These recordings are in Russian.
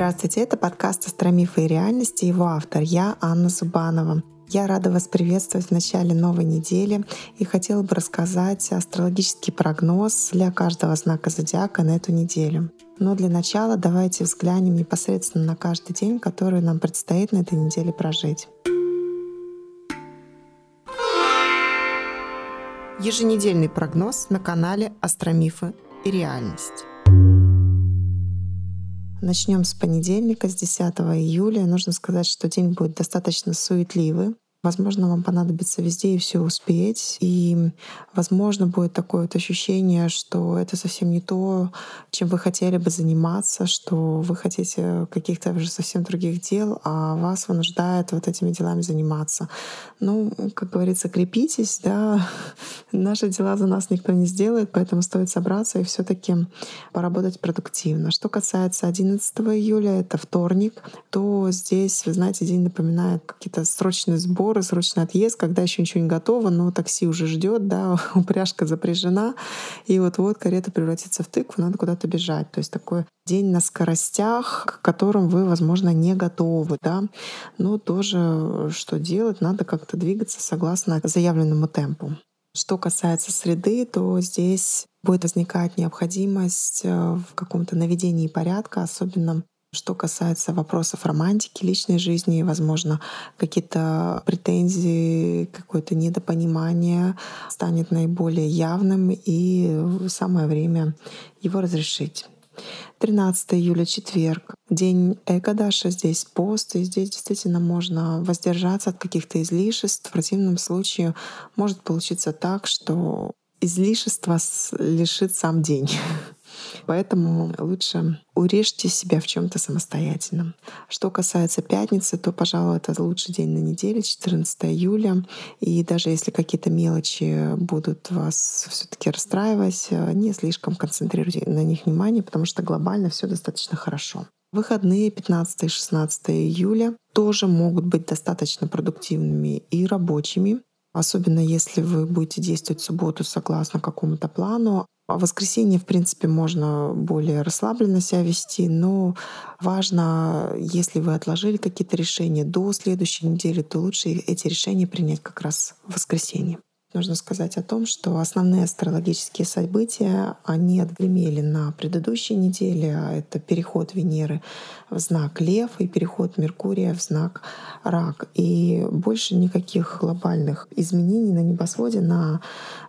Здравствуйте, это подкаст «Астромифы и реальности», его автор я, Анна Зубанова. Я рада вас приветствовать в начале новой недели и хотела бы рассказать астрологический прогноз для каждого знака зодиака на эту неделю. Но для начала давайте взглянем непосредственно на каждый день, который нам предстоит на этой неделе прожить. Еженедельный прогноз на канале «Астромифы и реальность». Начнем с понедельника, с 10 июля. Нужно сказать, что день будет достаточно суетливый. Возможно, вам понадобится везде и все успеть. И, возможно, будет такое вот ощущение, что это совсем не то, чем вы хотели бы заниматься, что вы хотите каких-то уже совсем других дел, а вас вынуждает вот этими делами заниматься. Ну, как говорится, крепитесь, да. Наши дела за нас никто не сделает, поэтому стоит собраться и все таки поработать продуктивно. Что касается 11 июля, это вторник, то здесь, вы знаете, день напоминает какие-то срочные сборы, разговоры, срочный отъезд, когда еще ничего не готово, но такси уже ждет, да, упряжка запряжена, и вот-вот карета превратится в тыкву, надо куда-то бежать. То есть такой день на скоростях, к которым вы, возможно, не готовы, да, но тоже что делать, надо как-то двигаться согласно заявленному темпу. Что касается среды, то здесь будет возникать необходимость э, в каком-то наведении порядка, особенно что касается вопросов романтики, личной жизни, возможно, какие-то претензии, какое-то недопонимание станет наиболее явным, и самое время его разрешить. 13 июля, четверг, день Экадаша, здесь пост, и здесь действительно можно воздержаться от каких-то излишеств. В противном случае может получиться так, что излишества лишит сам день. Поэтому лучше урежьте себя в чем-то самостоятельно. Что касается пятницы, то, пожалуй, это лучший день на неделе, 14 июля. И даже если какие-то мелочи будут вас все-таки расстраивать, не слишком концентрируйте на них внимание, потому что глобально все достаточно хорошо. Выходные 15 и 16 июля тоже могут быть достаточно продуктивными и рабочими. Особенно если вы будете действовать в субботу согласно какому-то плану, в воскресенье, в принципе, можно более расслабленно себя вести, но важно, если вы отложили какие-то решения до следующей недели, то лучше эти решения принять как раз в воскресенье. Нужно сказать о том, что основные астрологические события, они отгремели на предыдущей неделе. А это переход Венеры в знак Лев и переход Меркурия в знак Рак. И больше никаких глобальных изменений на небосводе на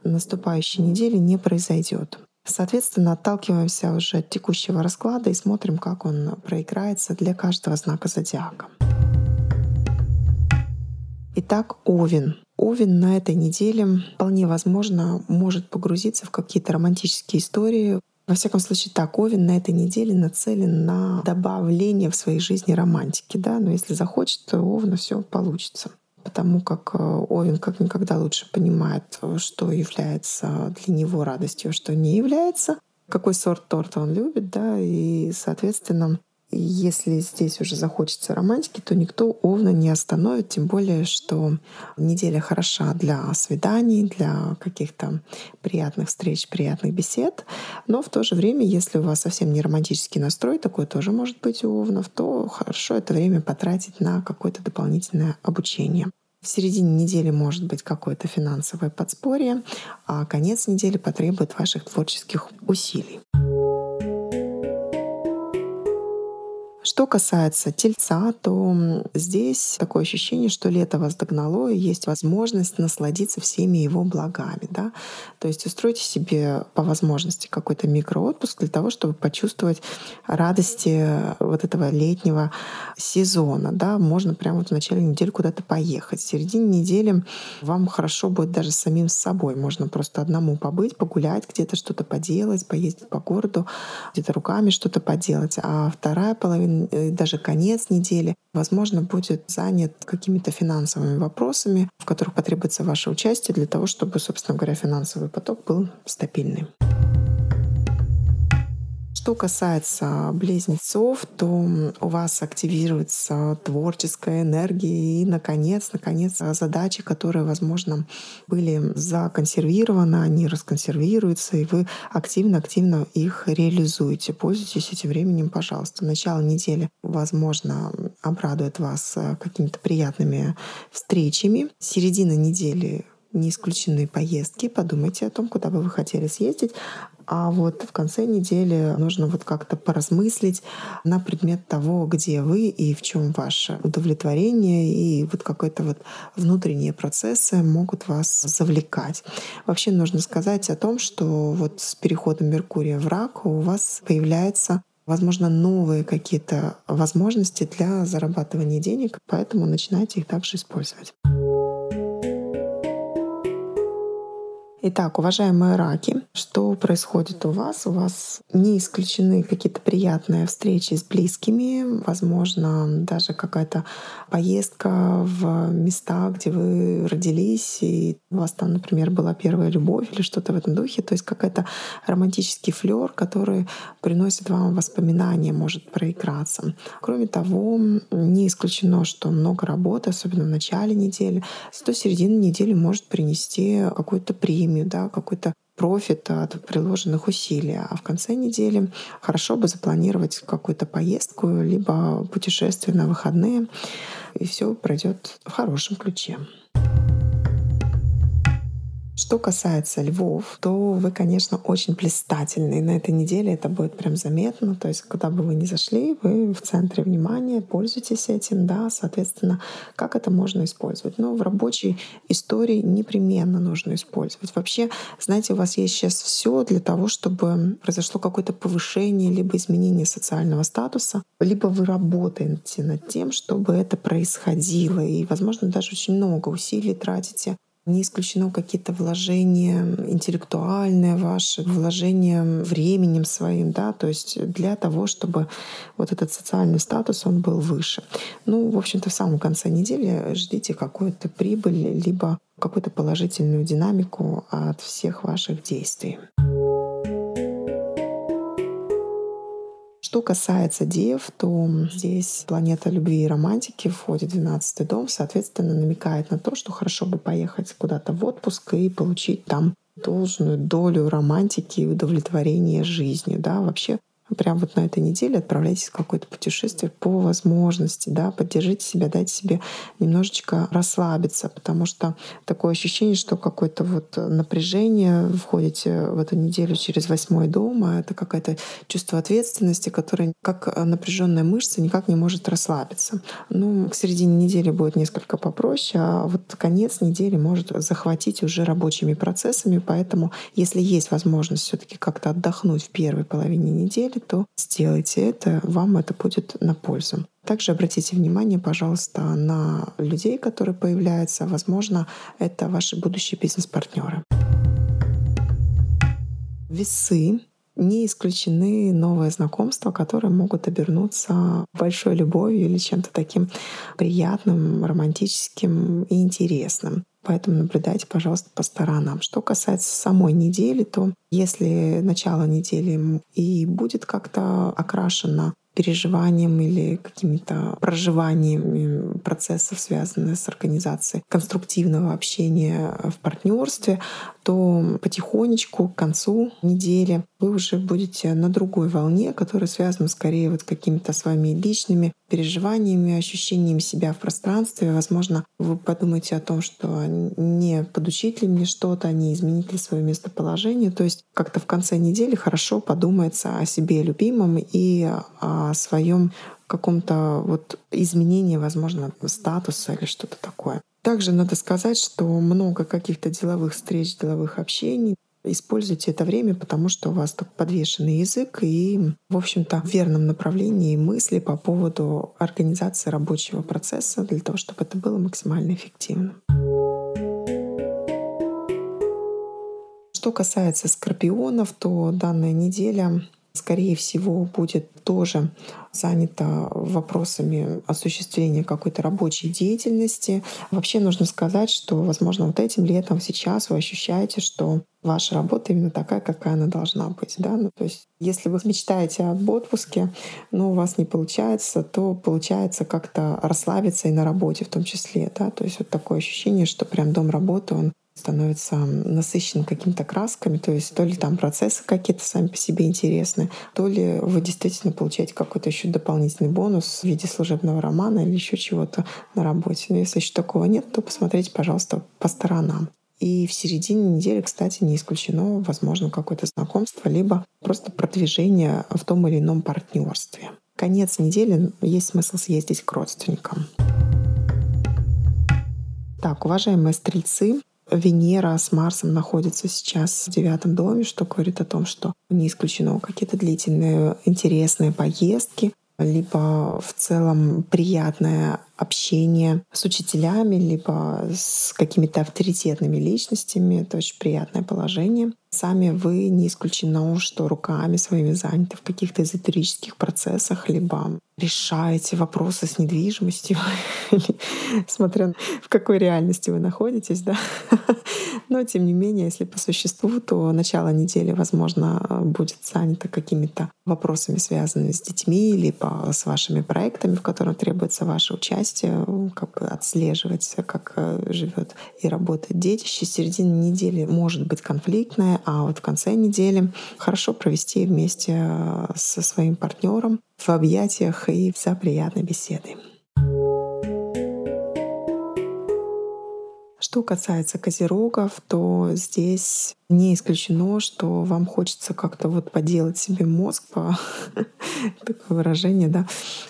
наступающей неделе не произойдет. Соответственно, отталкиваемся уже от текущего расклада и смотрим, как он проиграется для каждого знака зодиака. Итак, Овен. Овен на этой неделе вполне возможно может погрузиться в какие-то романтические истории. Во всяком случае, так, Овен на этой неделе нацелен на добавление в своей жизни романтики. Да? Но если захочет, то у Овна все получится потому как э, Овен как никогда лучше понимает, что является для него радостью, а что не является, какой сорт торта он любит, да, и, соответственно, если здесь уже захочется романтики, то никто Овна не остановит, тем более, что неделя хороша для свиданий, для каких-то приятных встреч, приятных бесед. Но в то же время, если у вас совсем не романтический настрой, такой тоже может быть у Овнов, то хорошо это время потратить на какое-то дополнительное обучение. В середине недели может быть какое-то финансовое подспорье, а конец недели потребует ваших творческих усилий. Что касается тельца, то здесь такое ощущение, что лето вас догнало, и есть возможность насладиться всеми его благами. Да? То есть устройте себе по возможности какой-то микроотпуск для того, чтобы почувствовать радости вот этого летнего сезона. Да? Можно прямо вот в начале недели куда-то поехать. В середине недели вам хорошо будет даже самим с собой. Можно просто одному побыть, погулять, где-то что-то поделать, поездить по городу, где-то руками что-то поделать. А вторая половина Э, даже конец недели, возможно, будет занят какими-то финансовыми вопросами, в которых потребуется ваше участие для того, чтобы, собственно говоря, финансовый поток был стабильный. Что касается близнецов, то у вас активируется творческая энергия и, наконец, наконец, задачи, которые, возможно, были законсервированы, они расконсервируются, и вы активно-активно их реализуете. Пользуйтесь этим временем, пожалуйста. Начало недели, возможно, обрадует вас какими-то приятными встречами. Середина недели не исключены поездки. Подумайте о том, куда бы вы хотели съездить. А вот в конце недели нужно вот как-то поразмыслить на предмет того, где вы и в чем ваше удовлетворение и вот какой-то вот внутренние процессы могут вас завлекать. Вообще нужно сказать о том, что вот с переходом Меркурия в рак у вас появляется возможно, новые какие-то возможности для зарабатывания денег, поэтому начинайте их также использовать. Итак, уважаемые раки, что происходит у вас? У вас не исключены какие-то приятные встречи с близкими, возможно, даже какая-то поездка в места, где вы родились, и у вас там, например, была первая любовь или что-то в этом духе. То есть какой-то романтический флер, который приносит вам воспоминания, может проиграться. Кроме того, не исключено, что много работы, особенно в начале недели, зато середина недели может принести какую-то премию премию, да, какой-то профит от приложенных усилий. А в конце недели хорошо бы запланировать какую-то поездку, либо путешествие на выходные, и все пройдет в хорошем ключе. Что касается львов, то вы, конечно, очень блистательны. На этой неделе это будет прям заметно. То есть, куда бы вы ни зашли, вы в центре внимания, пользуйтесь этим, да, соответственно, как это можно использовать? Ну, в рабочей истории непременно нужно использовать. Вообще, знаете, у вас есть сейчас все для того, чтобы произошло какое-то повышение либо изменение социального статуса, либо вы работаете над тем, чтобы это происходило. И, возможно, даже очень много усилий тратите не исключено какие-то вложения интеллектуальные ваши, вложения временем своим, да, то есть для того, чтобы вот этот социальный статус, он был выше. Ну, в общем-то, в самом конце недели ждите какую-то прибыль, либо какую-то положительную динамику от всех ваших действий. Что касается Дев, то здесь планета любви и романтики входит в 12 дом, соответственно, намекает на то, что хорошо бы поехать куда-то в отпуск и получить там должную долю романтики и удовлетворения жизнью. Да? Вообще прям вот на этой неделе отправляйтесь в какое-то путешествие по возможности, да, поддержите себя, дайте себе немножечко расслабиться, потому что такое ощущение, что какое-то вот напряжение, входите в эту неделю через восьмой дом, а это какое-то чувство ответственности, которое как напряженная мышца никак не может расслабиться. Ну, к середине недели будет несколько попроще, а вот конец недели может захватить уже рабочими процессами, поэтому если есть возможность все таки как-то отдохнуть в первой половине недели, то сделайте это, вам это будет на пользу. Также обратите внимание, пожалуйста, на людей, которые появляются. Возможно, это ваши будущие бизнес-партнеры. Весы не исключены новые знакомства, которые могут обернуться большой любовью или чем-то таким приятным, романтическим и интересным. Поэтому наблюдайте, пожалуйста, по сторонам. Что касается самой недели, то если начало недели и будет как-то окрашено переживанием или какими-то проживаниями процессов, связанных с организацией конструктивного общения в партнерстве, то потихонечку к концу недели вы уже будете на другой волне, которая связана скорее вот какими-то с вами личными переживаниями, ощущением себя в пространстве. Возможно, вы подумаете о том, что не подучить ли мне что-то, не изменить ли свое местоположение. То есть как-то в конце недели хорошо подумается о себе любимом и о своем каком-то вот изменении, возможно, статуса или что-то такое. Также надо сказать, что много каких-то деловых встреч, деловых общений. Используйте это время, потому что у вас так подвешенный язык и, в общем-то, в верном направлении мысли по поводу организации рабочего процесса для того, чтобы это было максимально эффективно. Что касается скорпионов, то данная неделя скорее всего, будет тоже занята вопросами осуществления какой-то рабочей деятельности. Вообще нужно сказать, что, возможно, вот этим летом, сейчас вы ощущаете, что ваша работа именно такая, какая она должна быть. Да? Ну, то есть, если вы мечтаете об отпуске, но у вас не получается, то получается как-то расслабиться и на работе в том числе. Да? То есть вот такое ощущение, что прям дом работы, он становится насыщен какими-то красками, то есть то ли там процессы какие-то сами по себе интересны, то ли вы действительно получаете какой-то еще дополнительный бонус в виде служебного романа или еще чего-то на работе. Но если еще такого нет, то посмотрите, пожалуйста, по сторонам. И в середине недели, кстати, не исключено, возможно, какое-то знакомство, либо просто продвижение в том или ином партнерстве. Конец недели есть смысл съездить к родственникам. Так, уважаемые стрельцы, Венера с Марсом находятся сейчас в девятом доме, что говорит о том, что не исключено какие-то длительные интересные поездки, либо в целом приятное общение с учителями, либо с какими-то авторитетными личностями. Это очень приятное положение. Сами вы не исключено, что руками своими заняты в каких-то эзотерических процессах, либо решаете вопросы с недвижимостью, смотря в какой реальности вы находитесь, да. Но тем не менее, если по существу, то начало недели, возможно, будет занято какими-то вопросами, связанными с детьми, либо с вашими проектами, в которых требуется ваше участие, как бы отслеживать, как э, живет и работает детище. Середина недели может быть конфликтная, а вот в конце недели хорошо провести вместе э, со своим партнером в объятиях и за приятной беседой. Что касается козерогов, то здесь не исключено, что вам хочется как-то вот поделать себе мозг по такое выражение, да,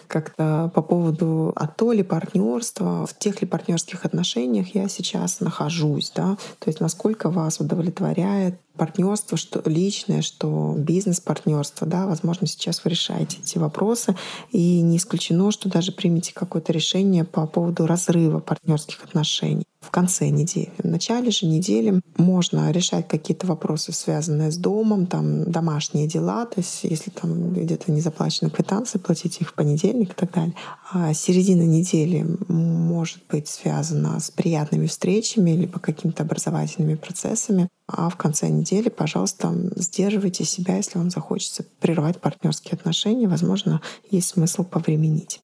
как-то по поводу а то ли партнерства, в тех ли партнерских отношениях я сейчас нахожусь, да, то есть насколько вас удовлетворяет партнерство, что личное, что бизнес-партнерство, да, возможно, сейчас вы решаете эти вопросы, и не исключено, что даже примете какое-то решение по поводу разрыва партнерских отношений в конце недели. В начале же недели можно решать какие-то вопросы, связанные с домом, там домашние дела, то есть если там где-то не заплачены квитанции, платить их в понедельник и так далее. А середина недели может быть связана с приятными встречами либо какими-то образовательными процессами. А в конце недели, пожалуйста, сдерживайте себя, если вам захочется прервать партнерские отношения. Возможно, есть смысл повременить.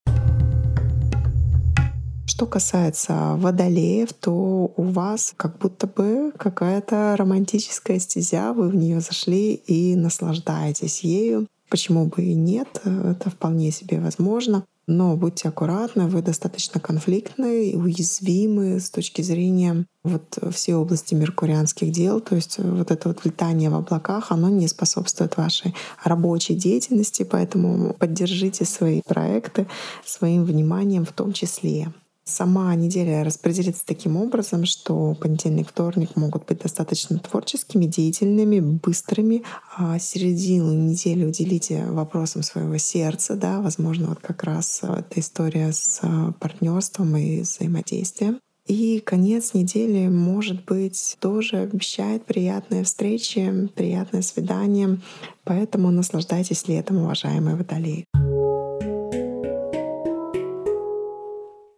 Что касается водолеев, то у вас как будто бы какая-то романтическая стезя, вы в нее зашли и наслаждаетесь ею. Почему бы и нет, это вполне себе возможно. Но будьте аккуратны, вы достаточно конфликтны уязвимы с точки зрения вот все области меркурианских дел. То есть вот это вот летание в облаках, оно не способствует вашей рабочей деятельности, поэтому поддержите свои проекты своим вниманием в том числе. Сама неделя распределится таким образом, что понедельник, вторник могут быть достаточно творческими, деятельными, быстрыми. А середину недели уделите вопросам своего сердца, да, возможно, вот как раз эта история с партнерством и взаимодействием. И конец недели, может быть, тоже обещает приятные встречи, приятное свидание. Поэтому наслаждайтесь летом, уважаемые водолеи.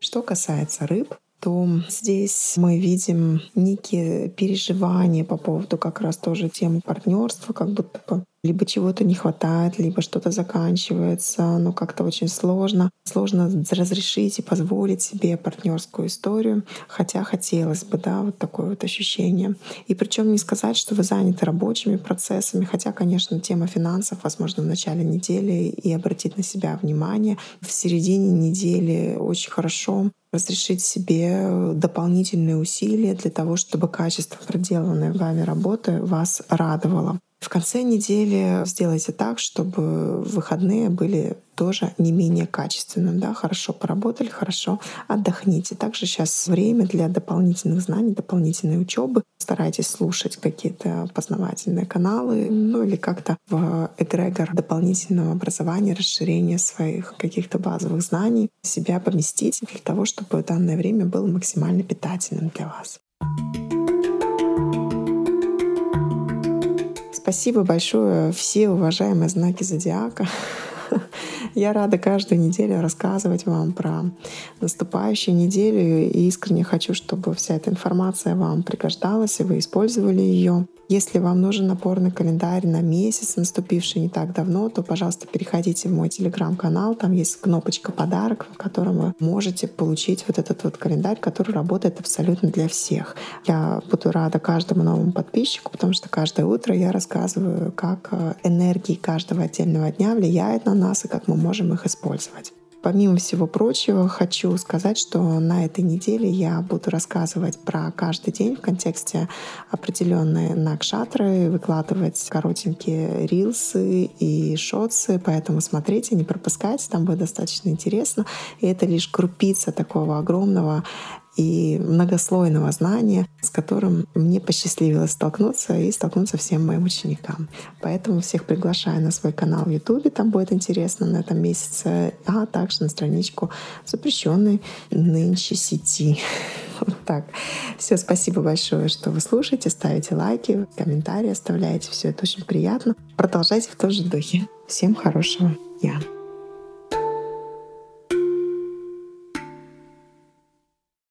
Что касается рыб, то здесь мы видим некие переживания по поводу как раз тоже темы партнерства, как будто бы либо чего-то не хватает, либо что-то заканчивается, но как-то очень сложно. Сложно разрешить и позволить себе партнерскую историю, хотя хотелось бы, да, вот такое вот ощущение. И причем не сказать, что вы заняты рабочими процессами, хотя, конечно, тема финансов, возможно, в начале недели и обратить на себя внимание. В середине недели очень хорошо разрешить себе дополнительные усилия для того, чтобы качество проделанной вами работы вас радовало. В конце недели сделайте так, чтобы выходные были тоже не менее качественным. Да? Хорошо поработали, хорошо отдохните. Также сейчас время для дополнительных знаний, дополнительной учебы. Старайтесь слушать какие-то познавательные каналы, ну или как-то в эгрегор дополнительного образования, расширения своих каких-то базовых знаний себя поместить для того, чтобы данное время было максимально питательным для вас. Спасибо большое все уважаемые знаки зодиака. Я рада каждую неделю рассказывать вам про наступающую неделю и искренне хочу, чтобы вся эта информация вам пригождалась и вы использовали ее. Если вам нужен напорный календарь на месяц, наступивший не так давно, то, пожалуйста, переходите в мой телеграм-канал. Там есть кнопочка «Подарок», в котором вы можете получить вот этот вот календарь, который работает абсолютно для всех. Я буду рада каждому новому подписчику, потому что каждое утро я рассказываю, как э, энергии каждого отдельного дня влияют на нас и как мы можем их использовать. Помимо всего прочего, хочу сказать, что на этой неделе я буду рассказывать про каждый день в контексте определенной накшатры, выкладывать коротенькие рилсы и шотсы, поэтому смотрите, не пропускайте, там будет достаточно интересно. И это лишь крупица такого огромного и многослойного знания, с которым мне посчастливилось столкнуться и столкнуться всем моим ученикам. Поэтому всех приглашаю на свой канал в YouTube, там будет интересно на этом месяце, а также на страничку запрещенной нынче сети. Вот так. Все, спасибо большое, что вы слушаете, ставите лайки, комментарии оставляете. Все это очень приятно. Продолжайте в том же духе. Всем хорошего дня.